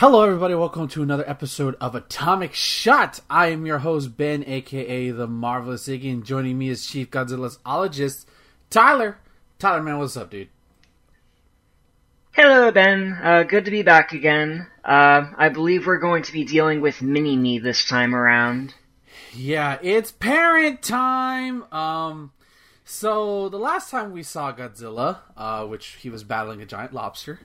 Hello, everybody. Welcome to another episode of Atomic Shot. I am your host, Ben, aka The Marvelous Iggy, and joining me is Chief Godzilla's ologist, Tyler. Tyler, man, what's up, dude? Hello, Ben. Uh, good to be back again. Uh, I believe we're going to be dealing with Mini Me this time around. Yeah, it's parent time. Um, so the last time we saw Godzilla, uh, which he was battling a giant lobster,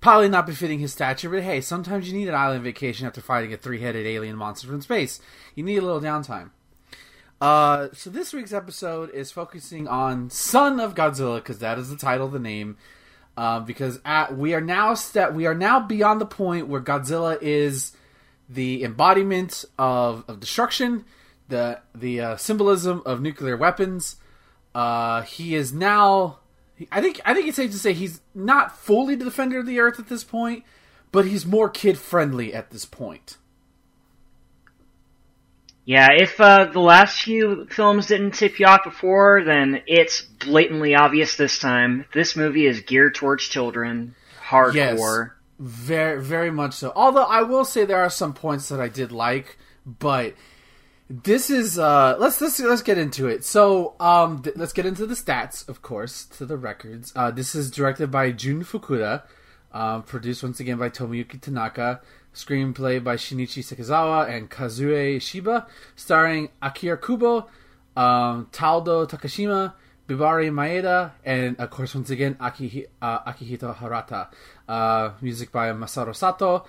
probably not befitting his stature, but hey, sometimes you need an island vacation after fighting a three-headed alien monster from space. You need a little downtime. Uh, so this week's episode is focusing on Son of Godzilla because that is the title the name. Uh, because at, we are now step we are now beyond the point where Godzilla is the embodiment of, of destruction, the the uh, symbolism of nuclear weapons. Uh, he is now I think I think it's safe to say he's not fully the defender of the earth at this point, but he's more kid friendly at this point. Yeah, if uh, the last few films didn't tip you off before, then it's blatantly obvious this time. This movie is geared towards children, hardcore. Yes, very very much so. Although I will say there are some points that I did like, but this is uh let's let's let's get into it. So um th- let's get into the stats of course to the records. Uh this is directed by jun fukuda um produced once again by tomoyuki tanaka screenplay by shinichi sekizawa and kazue shiba starring akira kubo um tadao takashima bibari maeda and of course once again Aki, uh, akihito harata. Uh music by masaru sato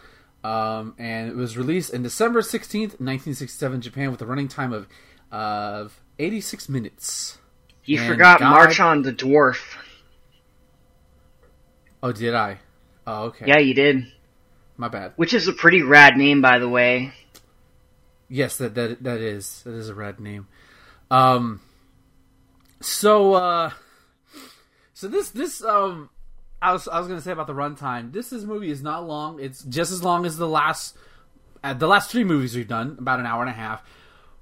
um, and it was released in December 16th, 1967, Japan, with a running time of of 86 minutes. You and forgot God... March on the Dwarf. Oh, did I? Oh, okay. Yeah, you did. My bad. Which is a pretty rad name, by the way. Yes, that that that is that is a rad name. Um. So, uh, so this this um I was I was gonna say about the runtime. This is movie is not long. It's just as long as the last uh, the last three movies we've done, about an hour and a half.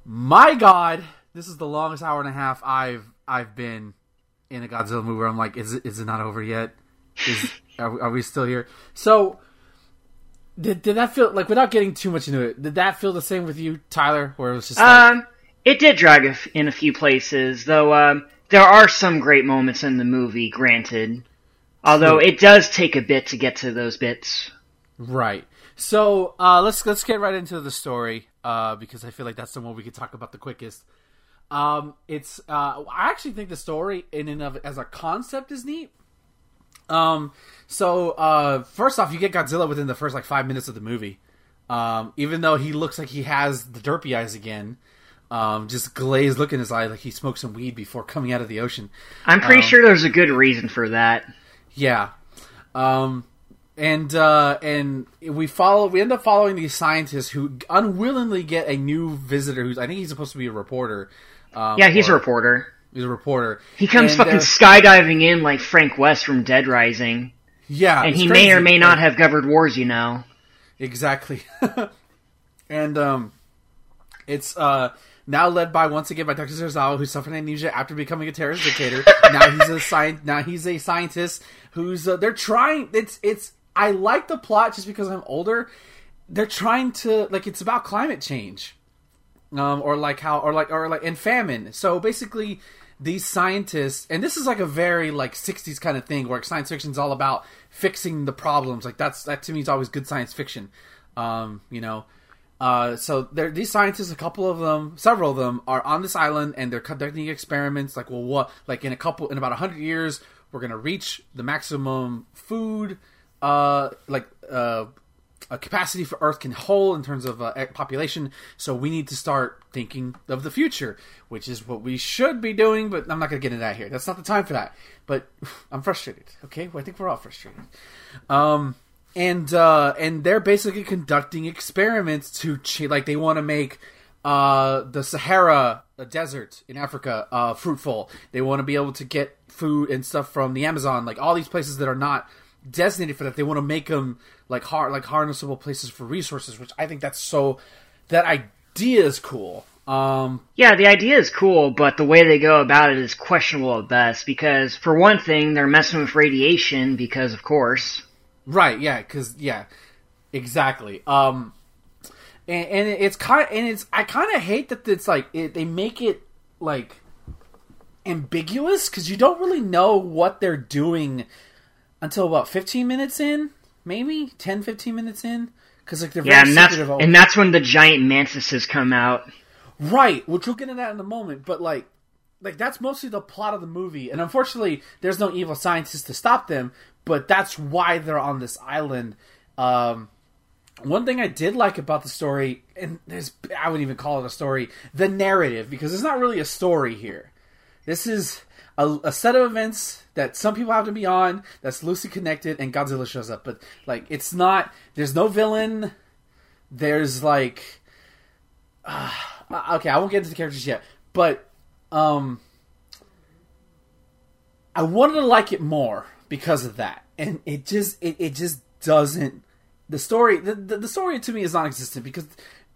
My God, this is the longest hour and a half I've I've been in a Godzilla movie. Where I'm like, is it is it not over yet? Is are, are we still here? So did did that feel like without getting too much into it? Did that feel the same with you, Tyler? Where it was just like, um, it did drag in a few places, though. Um, there are some great moments in the movie. Granted. Although it does take a bit to get to those bits. Right. So uh, let's let's get right into the story uh, because I feel like that's the one we could talk about the quickest. Um, it's uh, I actually think the story in and of as a concept is neat. Um, so uh, first off, you get Godzilla within the first like five minutes of the movie. Um, even though he looks like he has the derpy eyes again, um, just glazed look in his eye like he smoked some weed before coming out of the ocean. I'm pretty um, sure there's a good reason for that. Yeah. Um, and uh, and we follow. We end up following these scientists who unwillingly get a new visitor. Who's I think he's supposed to be a reporter. Um, yeah, he's a reporter. He's a reporter. He comes and, fucking uh, skydiving in like Frank West from Dead Rising. Yeah, and he crazy. may or may not have governed wars. You know. Exactly. and um, it's uh now led by once again by Dr. Serizawa, who suffered amnesia after becoming a terrorist dictator. now he's a sci- now he's a scientist who's uh, they're trying. It's it's I like the plot just because I'm older. They're trying to like it's about climate change, um, or like how or like or like and famine. So basically, these scientists and this is like a very like 60s kind of thing where science fiction is all about fixing the problems. Like that's that to me is always good science fiction. Um, you know uh, so these scientists, a couple of them, several of them, are on this island and they're conducting experiments. Like, well, what? Like in a couple, in about hundred years, we're gonna reach the maximum food, uh, like uh, a capacity for Earth can hold in terms of uh, population. So we need to start thinking of the future, which is what we should be doing. But I'm not gonna get into that here. That's not the time for that. But I'm frustrated. Okay, well, I think we're all frustrated. Um, and uh, and they're basically conducting experiments to like they want to make uh, the Sahara the desert in Africa uh, fruitful. They want to be able to get food and stuff from the Amazon, like all these places that are not designated for that. They want to make them like hard, like harnessable places for resources, which I think that's so. That idea is cool. Um, yeah, the idea is cool, but the way they go about it is questionable at best. Because for one thing, they're messing with radiation because, of course. Right. Yeah. Because yeah, Exactly. Um, and, and it's kind and it's I kind of hate that it's like it, they make it like ambiguous because you don't really know what they're doing until about 15 minutes in, maybe 10, 15 minutes in. Because like they're yeah, and that's and that's when the giant mantises come out. Right, which we'll get into that in a moment. But like, like that's mostly the plot of the movie, and unfortunately, there's no evil scientists to stop them. But that's why they're on this island. Um, one thing I did like about the story, and there's I wouldn't even call it a story, the narrative, because it's not really a story here. This is a, a, set of events that some people have to be on that's loosely connected, and Godzilla shows up. But like, it's not. There's no villain. There's like, uh, okay, I won't get into the characters yet, but um, I wanted to like it more because of that, and it just it, it just doesn't. The story the, the, the story to me is non-existent because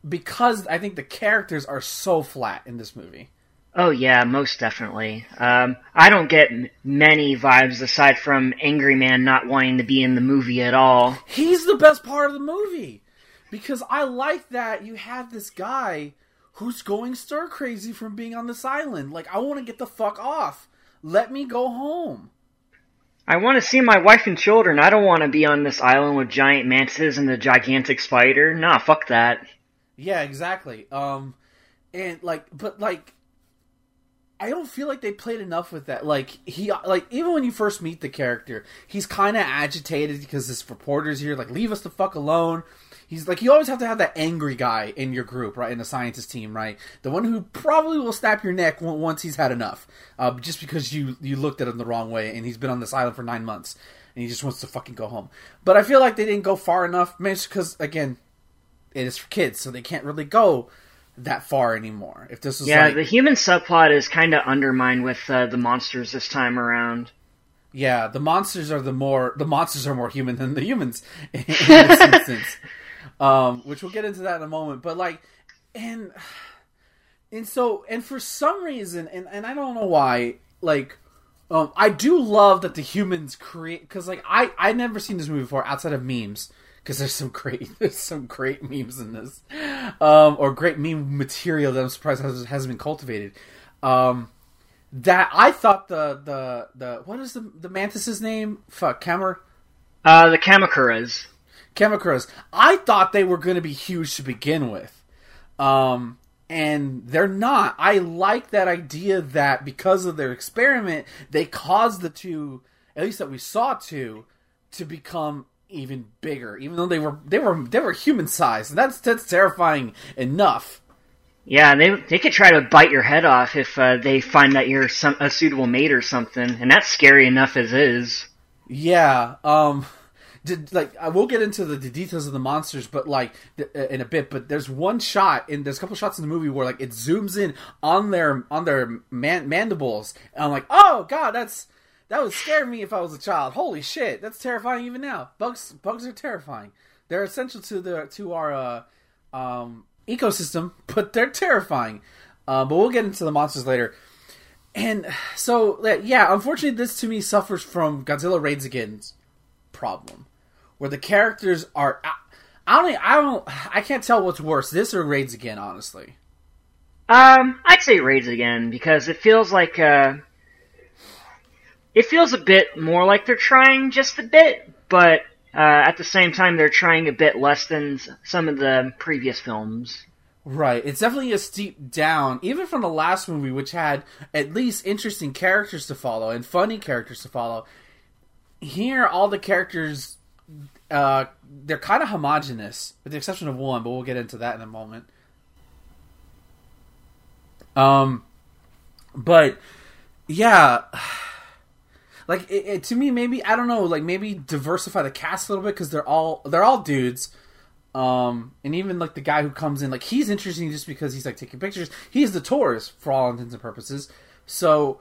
because I think the characters are so flat in this movie. Oh yeah, most definitely. Um, I don't get many vibes aside from Angry Man not wanting to be in the movie at all. He's the best part of the movie because I like that you have this guy who's going stir crazy from being on this island. Like I want to get the fuck off. Let me go home. I want to see my wife and children. I don't want to be on this island with giant mantises and the gigantic spider. Nah, fuck that. Yeah, exactly. Um, and like, but like I don't feel like they played enough with that. Like he, like even when you first meet the character, he's kind of agitated because this reporter's here. Like, leave us the fuck alone. He's like, you always have to have that angry guy in your group, right? In the scientist team, right? The one who probably will snap your neck once he's had enough, uh, just because you you looked at him the wrong way and he's been on this island for nine months and he just wants to fucking go home. But I feel like they didn't go far enough, maybe because again, it is for kids, so they can't really go that far anymore. If this was yeah, like, the human subplot is kind of undermined with uh, the monsters this time around. Yeah, the monsters are the more the monsters are more human than the humans in, this instance, um, which we'll get into that in a moment. But like, and and so and for some reason, and and I don't know why, like. Um, I do love that the humans create because, like, I I never seen this movie before outside of memes because there's some great there's some great memes in this, um, or great meme material that I'm surprised has, hasn't been cultivated. Um, that I thought the the the what is the the mantis's name? Fuck, Kamer. Uh, the Kamacuras. Kamacuras. I thought they were going to be huge to begin with, um, and they're not. I like that idea that because of their experiment, they caused the two, at least that we saw two, to become even bigger, even though they were they were they were human sized. That's that's terrifying enough. Yeah, they they could try to bite your head off if uh, they find that you're some a suitable mate or something, and that's scary enough as is. Yeah, um, did like I will get into the, the details of the monsters, but like uh, in a bit. But there's one shot, and there's a couple shots in the movie where like it zooms in on their on their man, mandibles, and I'm like, oh god, that's that would scare me if I was a child. Holy shit, that's terrifying even now. Bugs bugs are terrifying. They're essential to the to our uh, um, ecosystem, but they're terrifying. Uh, but we'll get into the monsters later. And so, yeah, unfortunately, this to me suffers from Godzilla Raids Again's problem, where the characters are. I, I don't. I don't. I can't tell what's worse, this or Raids Again. Honestly, um, I'd say Raids Again because it feels like uh, it feels a bit more like they're trying just a bit, but uh, at the same time they're trying a bit less than some of the previous films. Right. It's definitely a steep down, even from the last movie, which had at least interesting characters to follow and funny characters to follow. Here, all the characters, uh, they're kind of homogenous, with the exception of one, but we'll get into that in a moment. Um, but yeah like it, it, to me maybe i don't know like maybe diversify the cast a little bit because they're all they're all dudes. Um and even like the guy who comes in like he's interesting just because he's like taking pictures. He's the tours for all intents and purposes. So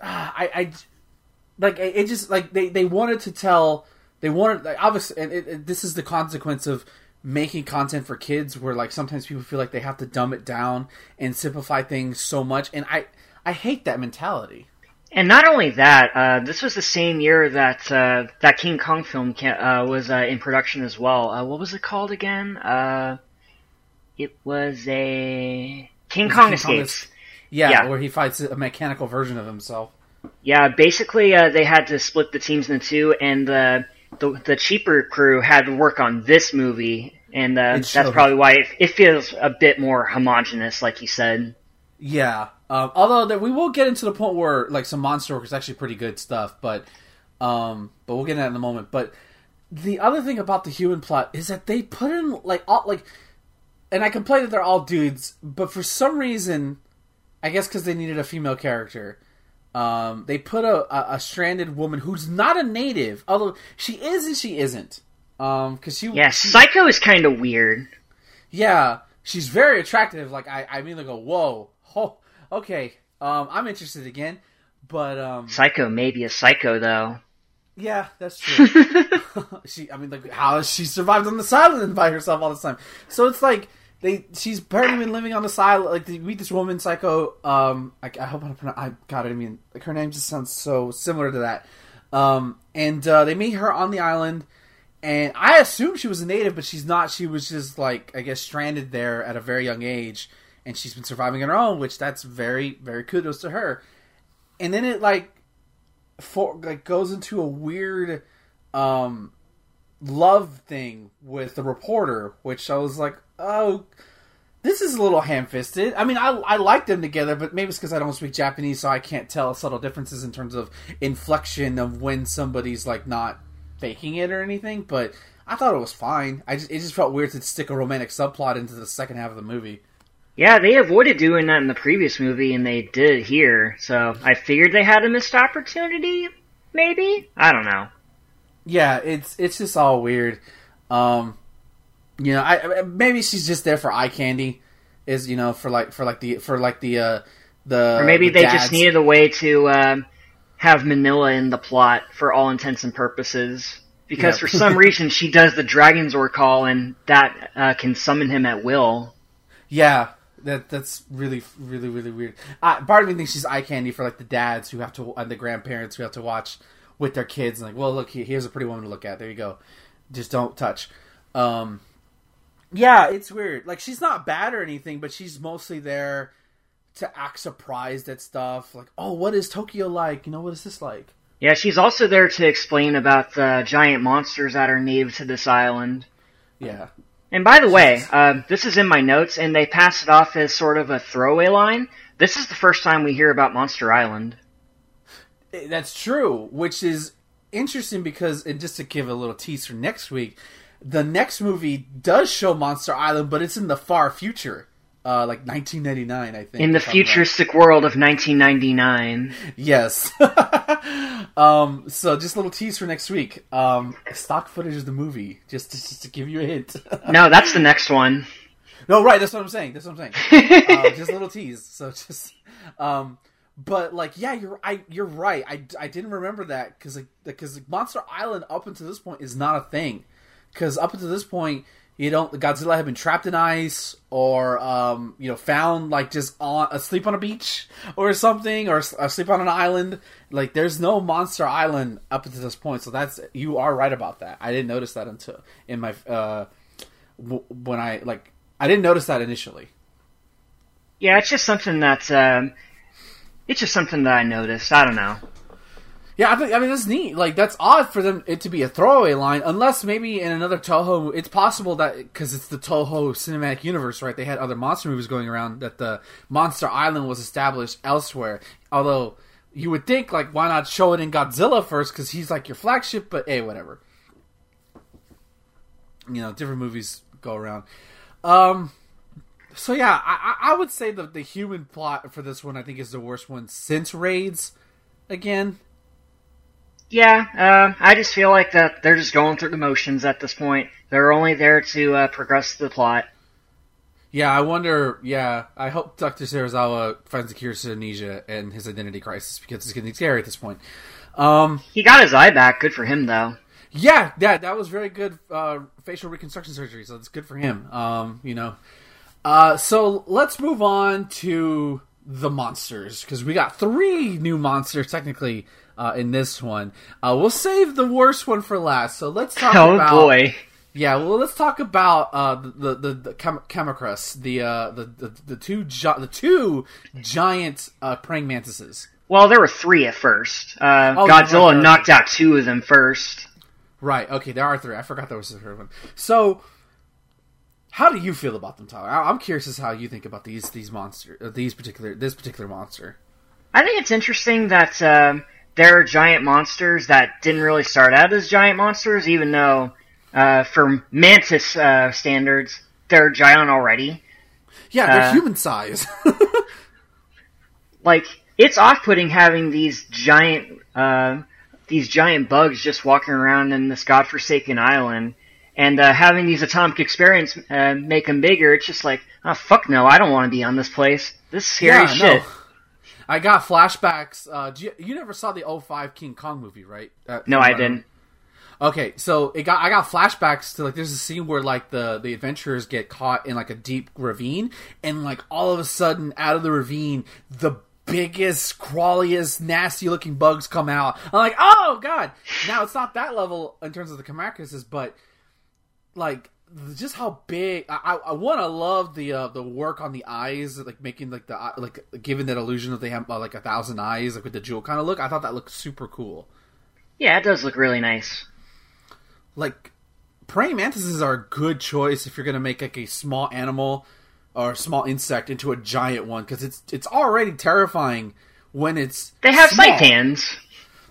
uh, i i like it, just like they they wanted to tell they wanted like obviously and it, this is the consequence of making content for kids where like sometimes people feel like they have to dumb it down and simplify things so much and i i hate that mentality And not only that, uh, this was the same year that uh, that King Kong film uh, was uh, in production as well. Uh, what was it called again? Uh, it was a King Was Kong King Kong Escapes. Yeah, Yeah. where he fights a mechanical version of himself. Yeah, basically uh, they had to split the teams into two, and uh, the the cheaper crew had to work on this movie, and uh, that's showed. probably why it, it feels a bit more homogenous, like you said. Yeah. Um, although that we will get into the point where like some monster work is actually pretty good stuff, but um, but we'll get into that in a moment. But the other thing about the human plot is that they put in like all like, and I complain that they're all dudes, but for some reason, I guess because they needed a female character, um, they put a, a, a stranded woman who's not a native, although she is and she isn't, um, because she Yeah, Saeko is kind of weird. yeah, she's very attractive. Like I, I mean, like, whoa, oh, okay, um, I'm interested again. But um, Saeko may be a psycho though. yeah, that's true. she, I mean, like, how has she survived on this island by herself all this time? So it's like they, she's apparently been living on the side. Like, they meet this woman, Saeko. Um, I, I hope I pronounce. I got it. I mean, like, her name just sounds so similar to that. Um, and uh, they meet her on the island. And I assume she was a native, but she's not. She was just like I guess stranded there at a very young age, and she's been surviving on her own, which that's very very kudos to her. And then it like for like goes into a weird um love thing with the reporter, which I was like, oh, this is a little ham-fisted. I mean, I I like them together, but maybe it's because I don't speak Japanese, so I can't tell subtle differences in terms of inflection of when somebody's like not faking it or anything. But I thought it was fine. I just it just felt weird to stick a romantic subplot into the second half of the movie. Yeah, they avoided doing that in the previous movie, and they did here. So I figured they had a missed opportunity. Maybe I don't know. Yeah, it's it's just all weird. Um, you know, I maybe she's just there for eye candy, is you know for like for like the for like the uh the Or maybe the they dads. just needed a way to um, have Minilla in the plot for all intents and purposes. Because Yeah. for some reason she does the Dragon's War call, and that uh, can summon him at will. Yeah, that that's really really really weird. Uh, part of me thinks she's eye candy for like the dads who have to and the grandparents who have to watch with their kids. And like, well, look, here's a pretty woman to look at. There you go. Just don't touch. Um, yeah, it's weird. Like she's not bad or anything, but she's mostly there to act surprised at stuff. Like, oh, what is Tokyo like? You know, what is this like? Yeah, she's also there to explain about the giant monsters that are native to this island. Yeah. And by the way, uh, this is in my notes, and they pass it off as sort of a throwaway line. This is the first time we hear about Monster Island. Eh, That's true, which is interesting because, and just to give a little tease for next week, the next movie does show Monster Island, but it's in the far future, uh, like 1999, I think. In the futuristic world of 1999. Yes. um, so just a little tease for next week. Um, stock footage of the movie, just to, just to give you a hint. No, that's the next one. no, right, that's what I'm saying. That's what I'm saying. uh, just a little tease. So just, um, but like, yeah, you're I you're right. I, I didn't remember that because like because Monster Island up until this point is not a thing. Because up until this point, you don't Godzilla had been trapped in ice or um you know found like just on asleep on a beach or something or asleep on an island. Like there's no Monster Island up until this point. So that's you are right about that. I didn't notice that until in my uh w- when I like I didn't notice that initially. Yeah, it's just something that, um, it's just something that I noticed. I don't know. Yeah, I think I mean that's neat. Like that's odd for them it to be a throwaway line, unless maybe in another Toho. It's possible that because it's the Toho cinematic universe, right? They had other monster movies going around that the Monster Island was established elsewhere. Although you would think like why not show it in Godzilla first because he's like your flagship, but hey, whatever. You know, different movies go around. Um, so yeah, I, I would say the the human plot for this one I think is the worst one since Raids. Again, Yeah, uh, I just feel like that they're just going through the motions at this point. They're only there to uh, progress the plot. Yeah, I wonder. Yeah, I hope Dr. Serizawa finds the cure to amnesia and his identity crisis because it's getting scary at this point. Um, He got his eye back. Good for him, though. yeah, yeah, that was very good uh, facial reconstruction surgery, so it's good for him. Um, you know. Uh, so let's move on to the monsters because we got three new monsters technically uh, in this one. Uh, we'll save the worst one for last. So let's talk Oh about. boy. Yeah, well, let's talk about uh, the the the Chem- Chemicrus, the, uh, the the the two gi- the two giant uh, praying mantises. Well, there were three at first. Uh, Oh, Godzilla right, knocked out two of them first. Right. Okay, there are three. I forgot there was the third one. So, how do you feel about them, Tyler? I- I'm curious as to how you think about these these monster uh, these particular this particular monster. I think it's interesting that um, there are giant monsters that didn't really start out as giant monsters, even though, uh, for Mantis uh, standards, they're giant already. Yeah, they're Uh, human size. Like, it's off-putting having these giant, uh, these giant bugs just walking around in this godforsaken island, and uh, having these atomic experiments uh, make them bigger. It's just like, oh fuck no, I don't want to be on this place. This is scary Yeah, shit. no. I got flashbacks. Uh, do you, you never saw the 05 King Kong movie, right? Uh, No, I didn't. Okay, so it got I got flashbacks to like there's a scene where like the the adventurers get caught in like a deep ravine and like all of a sudden out of the ravine the biggest crawliest nasty looking bugs come out. I'm like, "Oh god." Now it's not that level in terms of the Kamakases, but like just how big I I, I want to love the uh, the work on the eyes like making like the like giving that illusion that they have uh, like a thousand eyes like with the jewel kind of look. I thought that looked super cool. Yeah, it does look really nice. like praying mantises are a good choice if you're gonna make like a small animal or a small insect into a giant one because it's it's already terrifying when it's They have small. hands.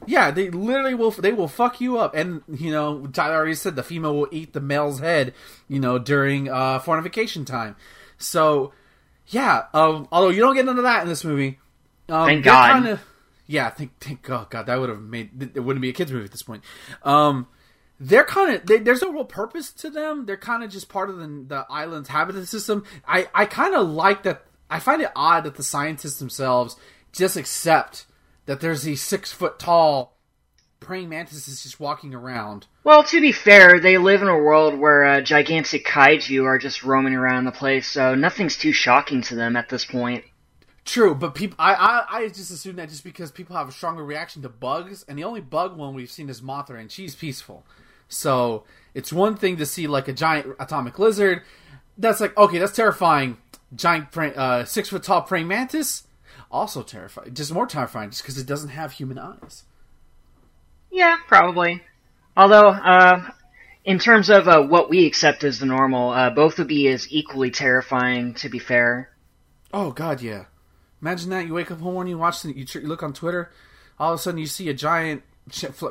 Yeah, they literally will. They will fuck you up, and you know Tyler already said the female will eat the male's head. You know during uh, fornication time. So yeah, um, although you don't get none of that in this movie. Um, Thank God. Kinda, yeah, thank thank God. God, that would have made it wouldn't be a kids movie at this point. Um, they're kind of they, there's no real purpose to them. They're kind of just part of the, the island's habitat system. I I kind of like that. I find it odd that the scientists themselves just accept that there's these six foot tall praying mantises just walking around. Well, to be fair, they live in a world where uh, gigantic kaiju are just roaming around the place, so nothing's too shocking to them at this point. True, but people, I, I, I just assume that just because people have a stronger reaction to bugs, and the only bug one we've seen is Mothra, and she's peaceful. So it's one thing to see like a giant atomic lizard. That's like okay, that's terrifying. Giant, uh, six foot tall praying mantis, also terrifying. Just more terrifying, just because it doesn't have human eyes. Yeah, probably. Although, uh, in terms of uh, what we accept as the normal, uh, both would be as equally terrifying, to be fair. Oh God, yeah. Imagine that you wake up one morning, you watch, the, you, you look on Twitter, all of a sudden you see a giant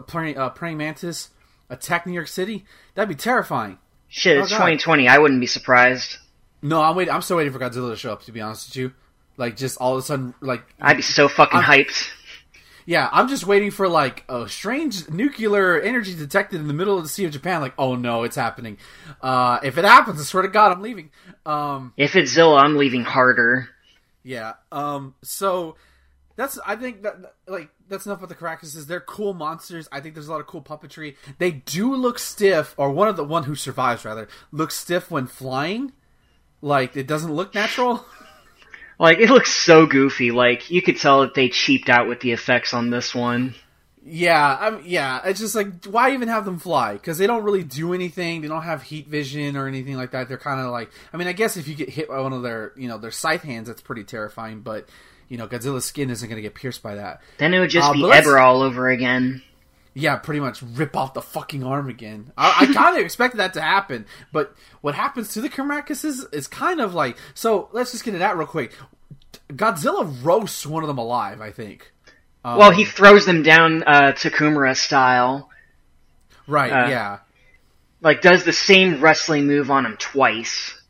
praying, uh, praying mantis attack New York City. That'd be terrifying. Shit, Oh, it's God. 2020, I wouldn't be surprised. No, I'm waiting. I'm still waiting for Godzilla to show up. To be honest with you, like just all of a sudden, like I'd be so fucking I'm- hyped. yeah, I'm just waiting for like a strange nuclear energy detected in the middle of the Sea of Japan. Like, oh no, it's happening. Uh, if it happens, I swear to God, I'm leaving. Um, If it's Zilla, I'm leaving harder. yeah. Um, so that's I think that like that's enough about the Caracases. They're cool monsters. I think there's a lot of cool puppetry. They do look stiff, or one of the one who survives rather looks stiff when flying. Like it doesn't look natural. Like, it looks so goofy. Like, you could tell that they cheaped out with the effects on this one. Yeah, I'm, yeah. It's just like, why even have them fly? Because they don't really do anything. They don't have heat vision or anything like that. They're kind of like, I mean, I guess if you get hit by one of their, you know, their scythe hands, that's pretty terrifying. But you know, Godzilla's skin isn't going to get pierced by that. Then it would just Uh, be Ebirah all over again. Yeah, pretty much rip off the fucking arm again. I, I kind of expected that to happen, but what happens to the Karacases is kind of like. So let's just get to that real quick. Godzilla roasts one of them alive. I think. Um, Well, he throws them down uh, Takumura style. right. uh, yeah. Like, does the same wrestling move on him twice.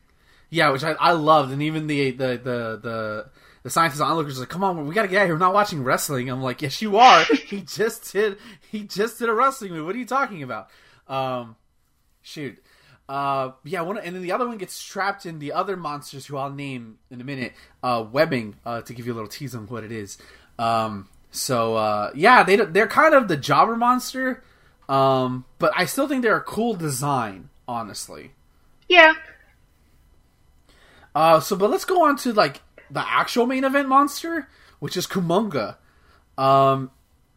Yeah, which I, I loved, and even the the the the, the scientists and onlookers like, "Come on, we gotta get out here. We're not watching wrestling." I'm like, "Yes, you are. he just did he just did a wrestling move. What are you talking about?" Um, shoot. Uh, yeah, one and then the other one gets trapped in the other monsters who I'll name in a minute. Uh, webbing uh, to give you a little tease on what it is. Um, so uh, yeah, they they're kind of the jobber monster, um, but I still think they're a cool design, honestly. Yeah. Uh, so, but let's go on to like the actual main event monster, which is Kumonga. Um,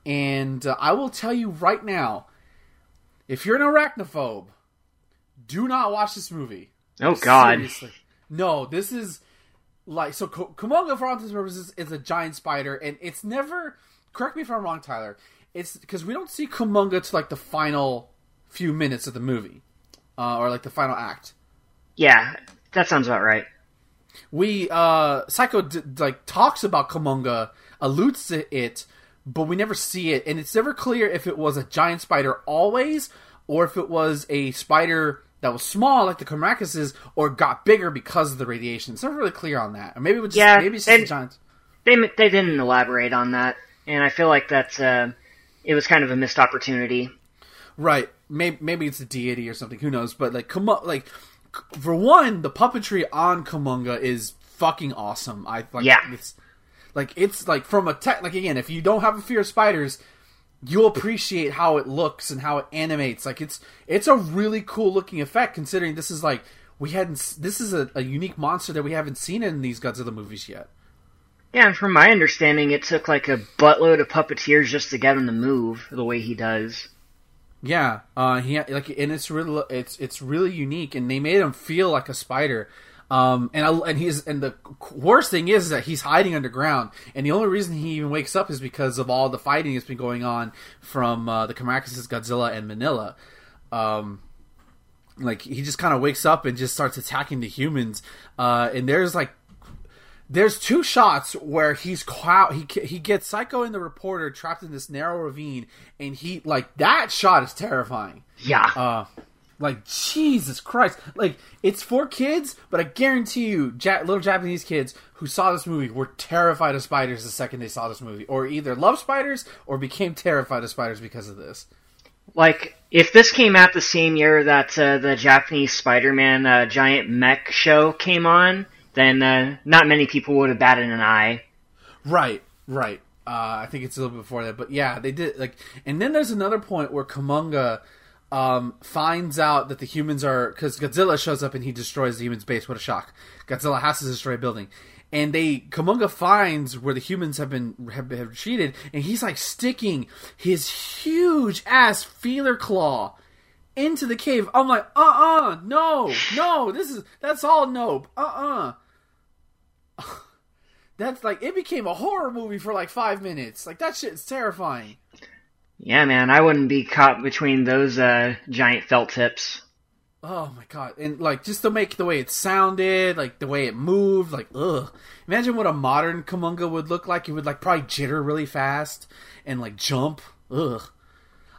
and uh, I will tell you right now, if you're an arachnophobe, do not watch this movie. Oh God! Seriously. No, this is like so. Kumonga, for all intents and purposes, is a giant spider, and it's never. Correct me if I'm wrong, Tyler. It's because we don't see Kumonga to like the final few minutes of the movie, uh, or like the final act. Yeah, that sounds about right. We uh Saeko d- like talks about Kumonga, alludes to it, but we never see it, and it's never clear if it was a giant spider always, or if it was a spider that was small like the Karakuses, or got bigger because of the radiation. It's never really clear on that. Or maybe it was just, Yeah, maybe it's just giant. They they didn't elaborate on that, and I feel like that's uh, it was kind of a missed opportunity. Right. Maybe maybe it's a deity or something. Who knows? But like, Kumo- like for one, the puppetry on Kumonga is fucking awesome. I like. Yeah. It's like it's like from a tech. Like again, if you don't have a fear of spiders, you'll appreciate how it looks and how it animates. Like it's it's a really cool looking effect considering this is like we hadn't. This is a, a unique monster that we haven't seen in these Godzilla movies yet. Yeah, and from my understanding, it took like a buttload of puppeteers just to get him to move the way he does. Yeah, uh, he like, and it's really it's it's really unique, and they made him feel like a spider. Um, and I, and he's and the worst thing is that he's hiding underground, and the only reason he even wakes up is because of all the fighting that's been going on from uh, the Kamakuses, Godzilla, and Minilla. Um, like he just kind of wakes up and just starts attacking the humans. Uh, and there's like there's two shots where he's he he gets Saeko and the reporter trapped in this narrow ravine, and he like that shot is terrifying. Yeah, Uh, like Jesus Christ, like it's for kids, but I guarantee you, ja- little Japanese kids who saw this movie were terrified of spiders the second they saw this movie, or either love spiders or became terrified of spiders because of this. like if this came out the same year that uh, the Japanese Spider-Man uh, giant mech show came on, then uh, not many people would have batted an eye. Right, right. Uh, I think it's a little bit before that, but yeah, they did like. And then there's another point where Kumonga um, finds out that the humans are because Godzilla shows up and he destroys the humans' base. What a shock! Godzilla has to destroy a building, and they Kumonga finds where the humans have been have, have retreated, and he's like sticking his huge ass feeler claw into the cave. I'm like, uh uh no, no, this is that's all nope, uh uh That's like it became a horror movie for like five minutes. Like that shit's terrifying. Yeah, man, I wouldn't be caught between those uh, giant felt tips. Oh my god! And like just to make the way it sounded, like the way it moved, like ugh. Imagine what a modern Kumonga would look like. It would like probably jitter really fast and like jump. Ugh.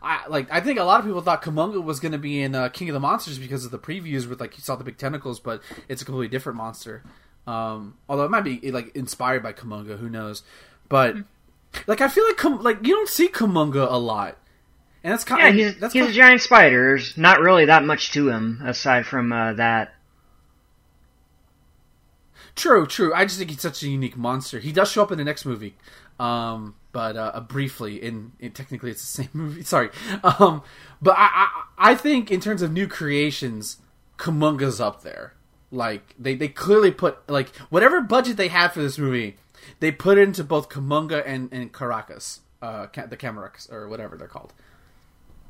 I like. I think a lot of people thought Kumonga was going to be in uh, King of the Monsters because of the previews with like you saw the big tentacles, but it's a completely different monster. Um, although it might be like inspired by Kumonga, who knows? But like I feel like like you don't see Kumonga a lot, and that's kind Yeah, of he's, that's he's kind a giant spider. There's not really that much to him aside from uh, that. True, true. I just think he's such a unique monster. He does show up in the next movie, um, but uh, briefly. In, in technically, it's the same movie. Sorry, um, but I, I I think in terms of new creations, Kumonga's up there. Like they, they clearly put like whatever budget they had for this movie, they put into both Kumonga and and Caracas, uh, the Camaracas or whatever they're called.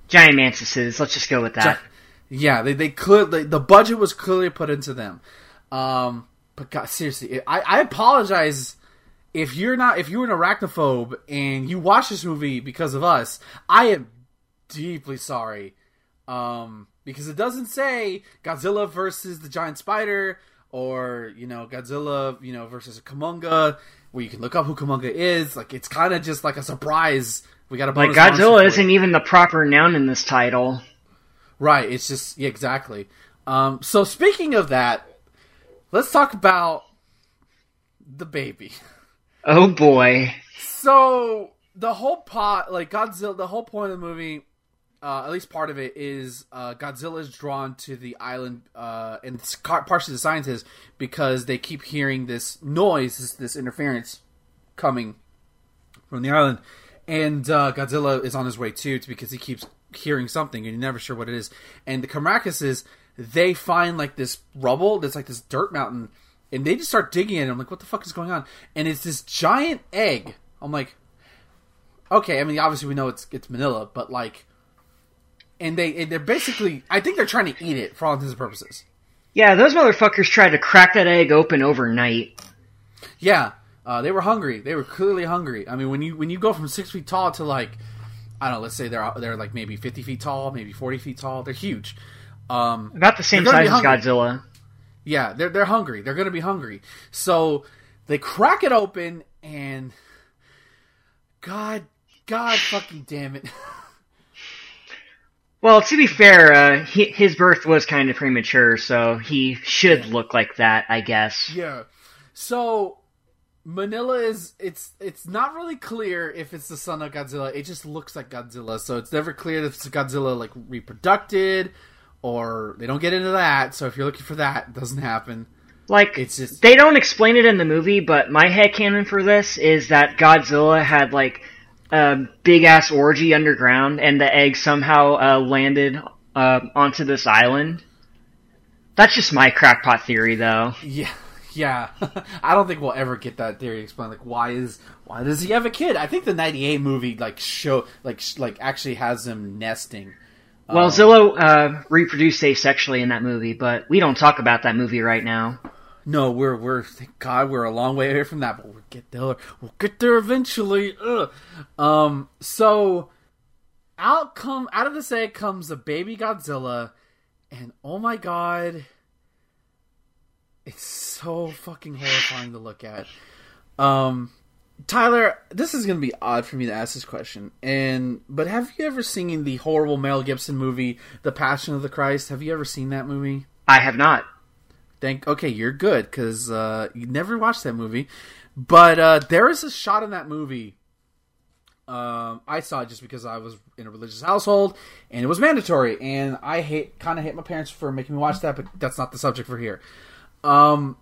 Giant mantises. Let's just go with that. Yeah, they they clearly the budget was clearly put into them. Um, but God, seriously, I, I apologize if you're not if you're an arachnophobe and you watch this movie because of us. I am deeply sorry, um, because it doesn't say Godzilla versus the giant spider or you know Godzilla you know versus Kumonga where you can look up who Kumonga is. Like it's kind of just like a surprise. We got a Like Godzilla isn't even the proper noun in this title. Right. It's just yeah, exactly. Um, so speaking of that, let's talk about the baby. Oh boy. So the whole pot, like Godzilla, the whole point of the movie, uh, at least part of it, is uh, Godzilla is drawn to the island, uh, and it's partially the scientists because they keep hearing this noise, this, this interference coming from the island, and uh, Godzilla is on his way too, because he keeps hearing something and you're never sure what it is. And the Karakuses, they find like this rubble, there's like this dirt mountain, and they just start digging in. I'm like, what the fuck is going on? And it's this giant egg. I'm like, okay. I mean, obviously we know it's it's Minilla, but like, and they and they're basically, I think they're trying to eat it for all intents and purposes. Yeah, those motherfuckers tried to crack that egg open overnight. Yeah, uh, they were hungry. They were clearly hungry. I mean, when you when you go from six feet tall to like, I don't know, let's say they're they're like maybe fifty feet tall, maybe forty feet tall. They're huge. Um, About the same size as. Godzilla. Yeah, they're they're hungry. They're going to be hungry. So they crack it open, and God, God, fucking damn it! Well, to be fair, uh, he, his birth was kind of premature, so he should look like that, I guess. yeah. So Minilla is it's it's not really clear if it's the son of Godzilla. It just looks like Godzilla. So it's never clear if it's Godzilla like reproducted or they don't get into that. So if you're looking for that, it doesn't happen. Like, It's just they don't explain it in the movie, but my headcanon for this is that Godzilla had, like, a big ass orgy underground, and the egg somehow uh, landed uh, onto this island. That's just my crackpot theory, though. Yeah, yeah. I don't think we'll ever get that theory explained. Like, why is why does he have a kid? I think the '98 movie like show like sh- like actually has him nesting. Well, Um, Zilla uh, reproduced asexually in that movie, but we don't talk about that movie right now. No, we're we're thank God we're a long way away from that, but we'll get there. We'll get there eventually. Ugh. Um, so out come out of this egg comes a baby Godzilla, and oh my God, it's so fucking horrifying to look at. Um, Tyler, this is gonna be odd for me to ask this question, and but have you ever seen the horrible Mel Gibson movie, The Passion of the Christ? Have you ever seen that movie? I have not. Thank. Okay, you're good because uh, you never watched that movie, but uh, there is a shot in that movie. Um, I saw it just because I was in a religious household and it was mandatory, and I hate kind of hate my parents for making me watch that, but that's not the subject for here. Um,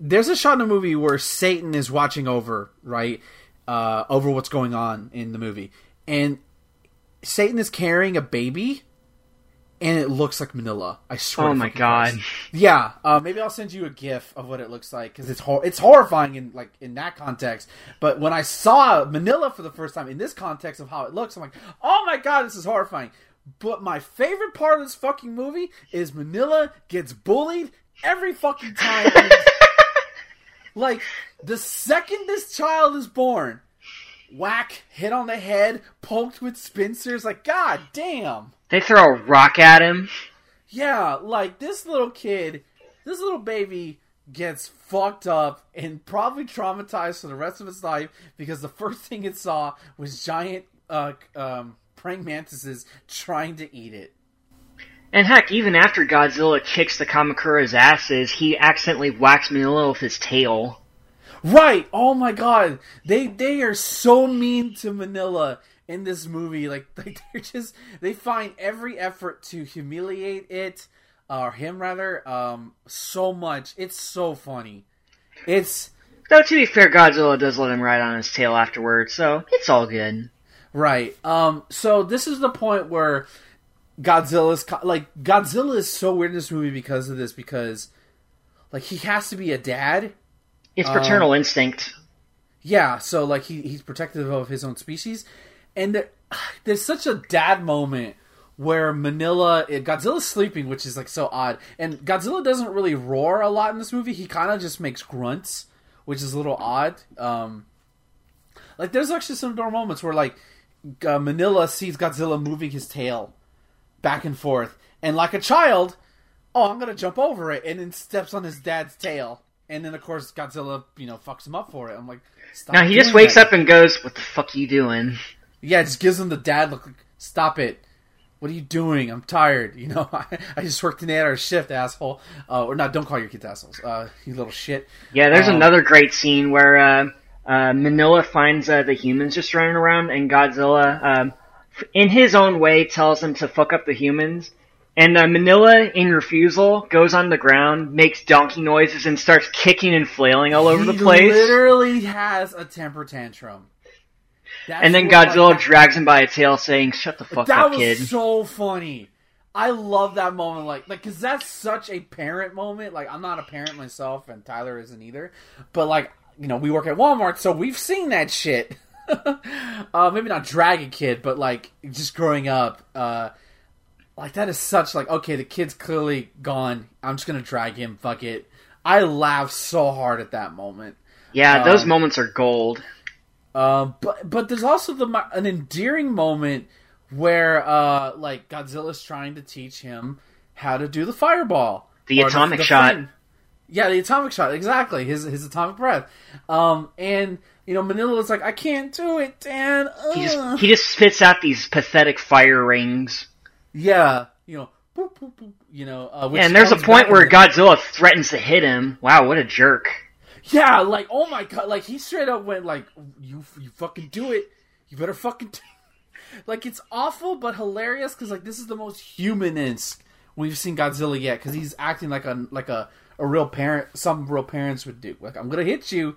there's a shot in the movie where Satan is watching over, right, uh, over what's going on in the movie, and Satan is carrying a baby, and it looks like Minilla. I swear. Oh my god. Yeah, uh, maybe I'll send you a GIF of what it looks like because it's hor- it's horrifying in like in that context. But when I saw Minilla for the first time in this context of how it looks, I'm like, oh my god, this is horrifying. But my favorite part of this fucking movie is Minilla gets bullied every fucking time. like the second this child is born, whack, hit on the head, poked with spincers. Like, god damn. They throw a rock at him. Yeah, like this little kid, this little baby gets fucked up and probably traumatized for the rest of its life because the first thing it saw was giant uh, um, praying mantises trying to eat it. And heck, even after Godzilla kicks the Kamakura's asses, he accidentally whacks Minilla with his tail. Right. Oh my god. They they are so mean to Minilla in this movie. Like, like they're just they find every effort to humiliate it or him rather um so much. It's so funny. It's Though to be fair, Godzilla does let him ride on his tail afterwards, so it's all good. Right. Um. So this is the point where Godzilla's co- like Godzilla is so weird in this movie because of this because like he has to be a dad. It's Um, paternal instinct. Yeah. So like he he's protective of his own species, and there, there's such a dad moment where Minilla Godzilla's sleeping, which is like so odd, and Godzilla doesn't really roar a lot in this movie. He kind of just makes grunts, which is a little odd. Um. Like there's actually some door moments where like uh, Minilla sees Godzilla moving his tail back and forth, and like a child, oh, I'm gonna jump over it, and then steps on his dad's tail, and then of course Godzilla, you know, fucks him up for it. I'm like, stop. Now he just wakes that. up and goes, "What the fuck are you doing?" Yeah, just gives him the dad look. Like, stop it. What are you doing? I'm tired. You know, I, I just worked an eight-hour shift, asshole. Uh, or not? Don't call your kids assholes. Uh, you little shit. Yeah, there's Um, another great scene where uh, uh, Minilla finds uh, the humans just running around, and Godzilla, um, in his own way, tells them to fuck up the humans. And uh, Minilla, in refusal, goes on the ground, makes donkey noises, and starts kicking and flailing all over he the place. He literally has a temper tantrum. That's And then Godzilla like, drags him by a tail, saying, "Shut the fuck that up, was kid." so funny. I love that moment, like, like, cause that's such a parent moment. Like, I'm not a parent myself, and Tyler isn't either. But like, you know, we work at Walmart, so we've seen that shit. uh, maybe not Dragon Kid, but like, just growing up, uh, like that is such like, okay, the kid's clearly gone. I'm just gonna drag him. Fuck it. I laughed so hard at that moment. Yeah, those Um, moments are gold. Um, but but there's also the an endearing moment where uh like Godzilla's trying to teach him how to do the fireball, The atomic shot. flame. Yeah, the atomic shot, exactly. His his atomic breath. Um, and you know Minilla Minilla's like, I can't do it, Dan. He just he just spits out these pathetic fire rings. yeah, you know, boop, boop, boop, you know. Uh, which and there's a point where Godzilla threatens to hit him. Wow, what a jerk! Yeah, like oh my god, like he straight up went like you you fucking do it. You better fucking do it. Like it's awful but hilarious cuz like this is the most humanist we've seen Godzilla yet cuz he's acting like a like a a real parent some real parents would do. Like I'm going to hit you.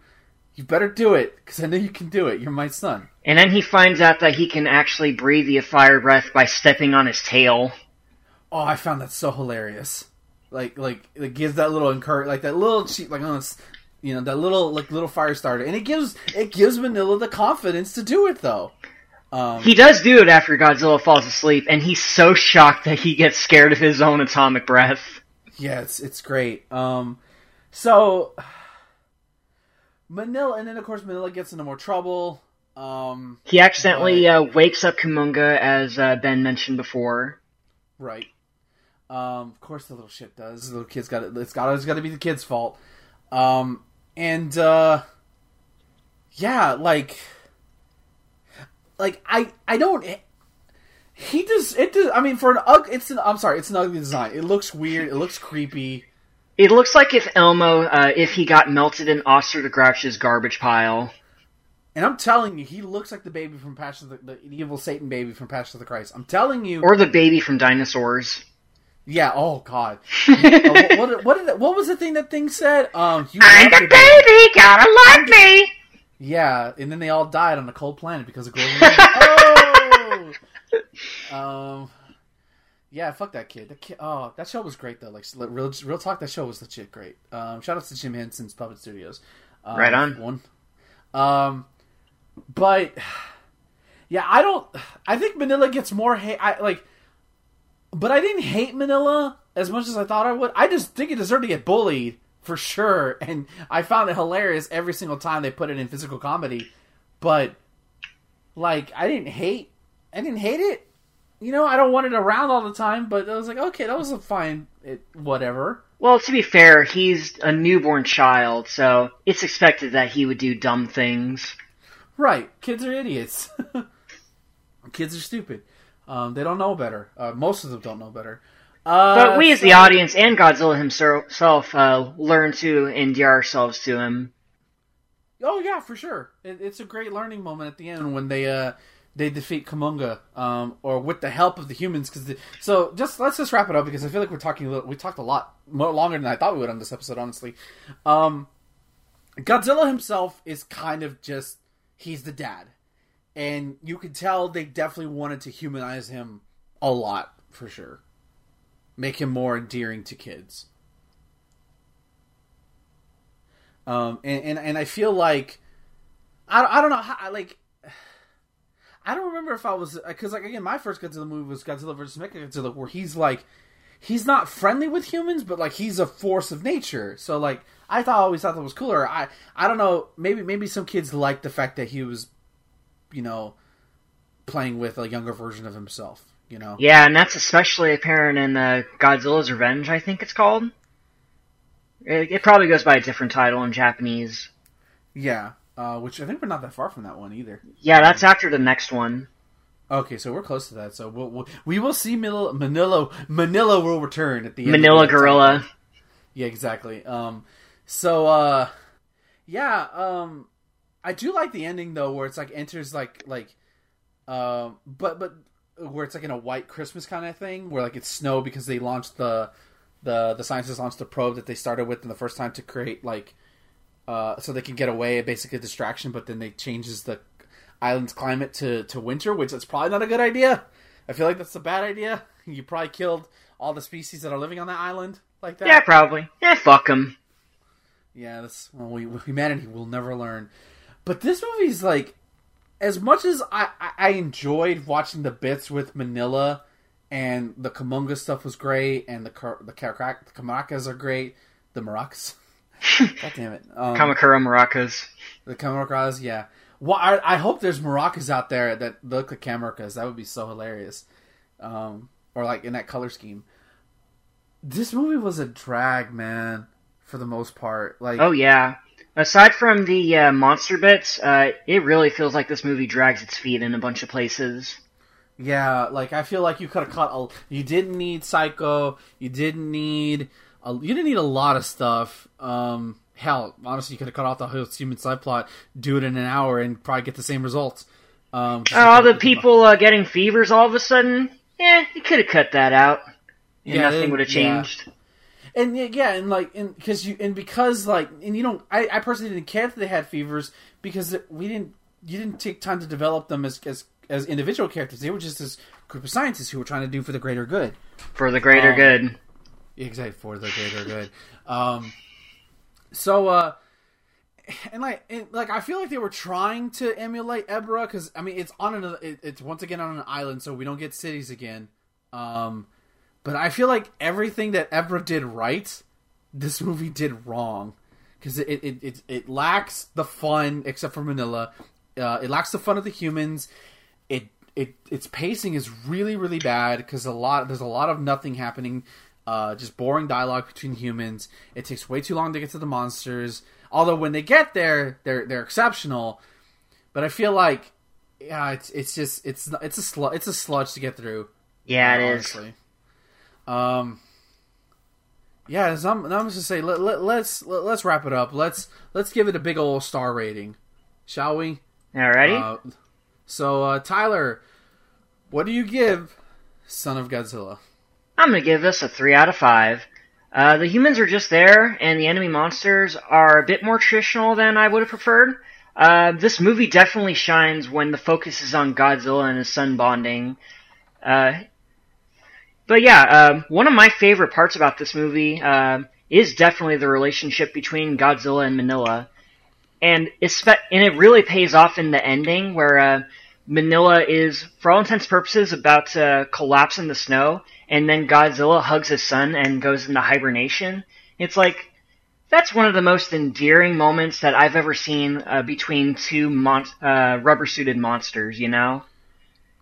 You better do it cuz I know you can do it. You're my son. And then he finds out that he can actually breathe the fire breath by stepping on his tail. Oh, I found that so hilarious. Like like it gives that little encourage like that little cheat like on this you know that little like little fire starter and it gives it gives Minilla the confidence to do it though. Um, He does do it after Godzilla falls asleep, and he's so shocked that he gets scared of his own atomic breath. Yeah, it's it's great. Um, so Minilla, and then of course Minilla gets into more trouble. Um, He accidentally uh, wakes up Kumonga, as uh, Ben mentioned before. right. Um, of course the little shit does. The little kid's got it. It's got it's got to be the kid's fault. Um, and uh, yeah, like, like I I don't. He does it. Does, I mean, for an ug, it's an. I'm sorry, it's an ugly design. It looks weird. It looks creepy. It looks like if Elmo, uh, if he got melted in Oscar the Grouch's garbage pile. And I'm telling you, he looks like the baby from Passion of the, the evil Satan baby from Passion of the Christ. I'm telling you. Or the baby from Dinosaurs. yeah. Oh God. Uh, what, what, what, what was the thing that thing said? Um, you I'm the baby. baby, gotta love me! Yeah, and then they all died on a cold planet because of global warming. oh. Um. Yeah, fuck that kid. That kid. Oh, that show was great though. Like real, real talk. That show was legit great. Um, shout out to Jim Henson's Puppet Studios. Um, Right on. One. Um, but yeah, I don't. I think Minilla gets more hate. I like, but I didn't hate Minilla as much as I thought I would. I just think it deserved to get bullied for sure, and I found it hilarious every single time they put it in physical comedy. But like, I didn't hate. I didn't hate it. You know, I don't want it around all the time, but I was like, okay, that was a fine, it, whatever. Well, to be fair, he's a newborn child, so it's expected that he would do dumb things. Right. Kids are idiots. Kids are stupid. Um, they don't know better. Uh, most of them don't know better. Uh, But we, as the audience and Godzilla himself, uh, learn to endear ourselves to him. Oh yeah, for sure. It, it's a great learning moment at the end when they uh they defeat Kumonga, um, or with the help of the humans. Because so just let's just wrap it up because I feel like we're talking a little, we talked a lot more longer than I thought we would on this episode. Honestly, um, Godzilla himself is kind of just he's the dad, and you could tell they definitely wanted to humanize him a lot for sure, make him more endearing to kids. Um, and, and, and I feel like I, I don't know how like I don't remember if I was because like again my first Godzilla movie was Godzilla vs Mechagodzilla where he's like he's not friendly with humans but like he's a force of nature so like I thought always thought that was cooler I I don't know maybe maybe some kids like the fact that he was you know playing with a younger version of himself you know Yeah, and that's especially apparent in uh, Godzilla's Revenge, I think it's called. It, it probably goes by a different title in Japanese. yeah uh, which I think we're not that far from that one either. Yeah, that's after the next one. Okay, so we're close to that. So we'll, we'll we will see Minilla Minilla Minilla will return at the end. of Manila Gorilla. Yeah, exactly. Um, so uh, yeah, um, I do like the ending though, where it's like enters like like, um, but but where it's like in a white Christmas kind of thing, where like it's snow because they launched the the the scientists launched the probe that they started with in the first time to create like, uh, so they can get away, basically a distraction, but then they changes the island's climate to to winter, which is probably not a good idea. I feel like that's a bad idea. You probably killed all the species that are living on that island like that. Yeah, probably. Yeah, fuck them. Yeah, that's well, we, humanity will never learn. But this movie's like, as much as I, I, enjoyed watching the bits with Minilla, and the Kumonga stuff was great, and the the, Karak, the Kamakas are great. The Maracas, god damn it, um, Kamakura Maracas. The Kamaracas, yeah. Well, I, I, hope there's maracas out there that look like camaracas. That would be so hilarious. Um, or like in that color scheme. This movie was a drag, man, for the most part. Like, oh yeah. Aside from the uh, monster bits, uh, it really feels like this movie drags its feet in a bunch of places. Yeah, like I feel like you could have cut. A, you didn't need Saeko. You didn't need. A, you didn't need a lot of stuff. Um, hell, honestly, you could have cut off the whole human side plot, do it in an hour, and probably get the same results. Um, oh, the people uh, getting fevers all of a sudden. Yeah, you could have cut that out. Yeah, nothing would have changed. Yeah. And yeah, and like, and because you, and because like, and you don't, I, I personally didn't care if they had fevers because we didn't, you didn't take time to develop them as as as individual characters. They were just this group of scientists who were trying to do for the greater good. For the greater um, good. Exactly, for the greater good. Um, so, uh, and like, and like, I feel like they were trying to emulate Ebirah because I mean, it's on another, it, it's once again on an island, so we don't get cities again. Um, but I feel like everything that Ebirah did right, this movie did wrong because it, it it, it lacks the fun except for Manila. Uh, it lacks the fun of the humans. It it its pacing is really really bad because a lot there's a lot of nothing happening. Uh, just boring dialogue between humans. It takes way too long to get to the monsters. Although when they get there, they're they're exceptional. But I feel like, yeah, it's it's just it's it's a sl- it's a sludge to get through. Yeah, it honestly. is. Um. Yeah, I'm, I'm just gonna say let, let, let's let, us let us wrap it up. Let's let's give it a big old star rating, shall we? Alrighty. Uh, so uh, Tyler, what do you give Son of Godzilla? I'm gonna give this a three out of five. Uh, the humans are just there, and the enemy monsters are a bit more traditional than I would have preferred. Uh, this movie definitely shines when the focus is on Godzilla and his son bonding. Uh, but yeah, um, one of my favorite parts about this movie uh, is definitely the relationship between Godzilla and Minilla, and and it really pays off in the ending where Minilla is, for all intents and purposes, about to collapse in the snow, and then Godzilla hugs his son and goes into hibernation. It's like that's one of the most endearing moments that I've ever seen uh, between two mon- uh, rubber-suited monsters. You know?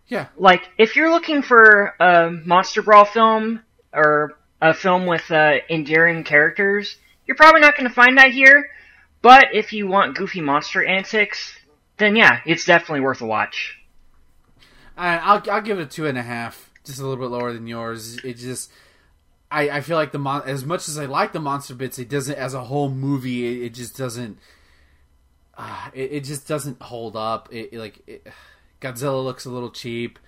Yeah. Like if you're looking for a monster brawl film or a film with uh, endearing characters, you're probably not going to find that here. But if you want goofy monster antics, then yeah, it's definitely worth a watch. I'll I'll give it a two and a half, just a little bit lower than yours. It just I, I feel like the mon- as much as I like the monster bits, it doesn't as a whole movie. It, it just doesn't. Uh, it, it, just doesn't hold up. It, like it, Godzilla looks a little cheap.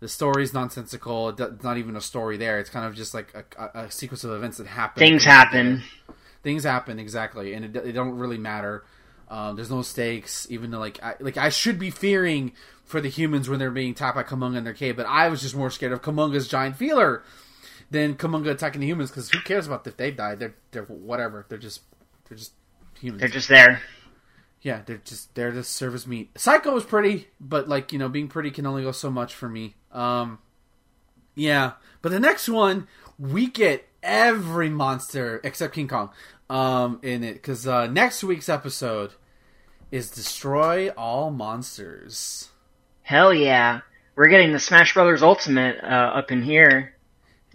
The story's nonsensical. It's not even a story there. It's kind of just like a, a, a sequence of events that happen. Things happen. Things happen exactly, and it, it don't really matter. Um, there's no stakes, even though like I, like I should be fearing for the humans when they're being attacked by Kumonga in their cave, but I was just more scared of Kumonga's giant feeler than Kumonga attacking the humans because who cares about if they die? They're they're whatever. They're just they're just humans. They're just there. Yeah, they're just there to serve as meat. Saeko was pretty, but like you know, being pretty can only go so much for me. Um, yeah, but the next one we get every monster except King Kong um, in it because uh, next week's episode is destroy all monsters. Hell yeah, we're getting the Smash Brothers Ultimate uh, up in here.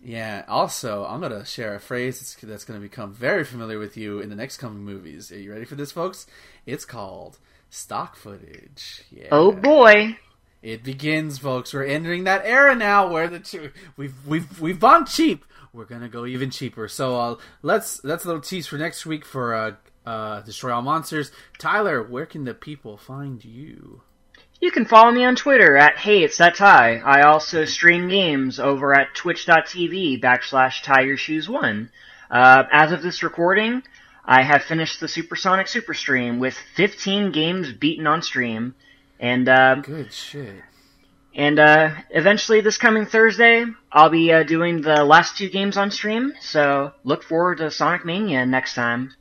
Yeah. Also, I'm gonna share a phrase that's, that's gonna become very familiar with you in the next coming movies. Are you ready for this, folks? It's called stock footage. Yeah. Oh boy. It begins, folks. We're entering that era now where the two we've we've we've gone cheap we're gonna go even cheaper. So uh, let's that's a little tease for next week for uh, uh, Destroy All Monsters. Tyler, where can the people find you? You can follow me on Twitter at Hey It's That Ty. I also stream games over at twitch.tv backslash tie shoes one. Uh, as of this recording, I have finished the Supersonic Super Stream with 15 games beaten on stream, and uh, good shit. And uh, eventually, this coming Thursday, I'll be uh, doing the last two games on stream. So look forward to Sonic Mania next time.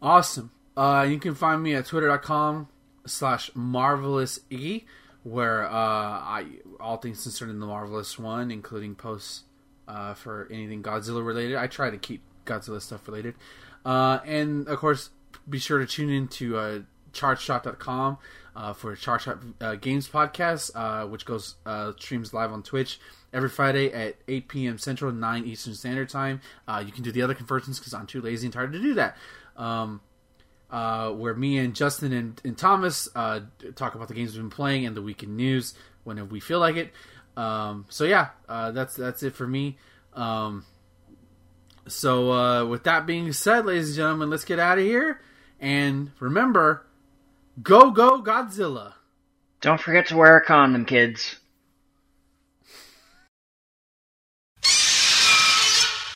Awesome. Uh, you can find me at twitter.com slash marvelous e, where uh, I all things concerning the marvelous one, including posts uh, for anything Godzilla related. I try to keep Godzilla stuff related, uh, and of course, be sure to tune in to chartshot.com uh, for Chartshot uh, Games podcast, uh, which goes uh, streams live on Twitch every Friday at 8 p.m. Central, 9 Eastern Standard Time. Uh, you can do the other conversions because I'm too lazy and tired to do that. Um, uh, where me and Justin and, and Thomas uh, talk about the games we've been playing and the weekend news whenever we feel like it. Um, so yeah, that's that's it for me. Um, so with that being said, ladies and gentlemen, let's get out of here. And remember, go go Godzilla! Don't forget to wear a condom, kids.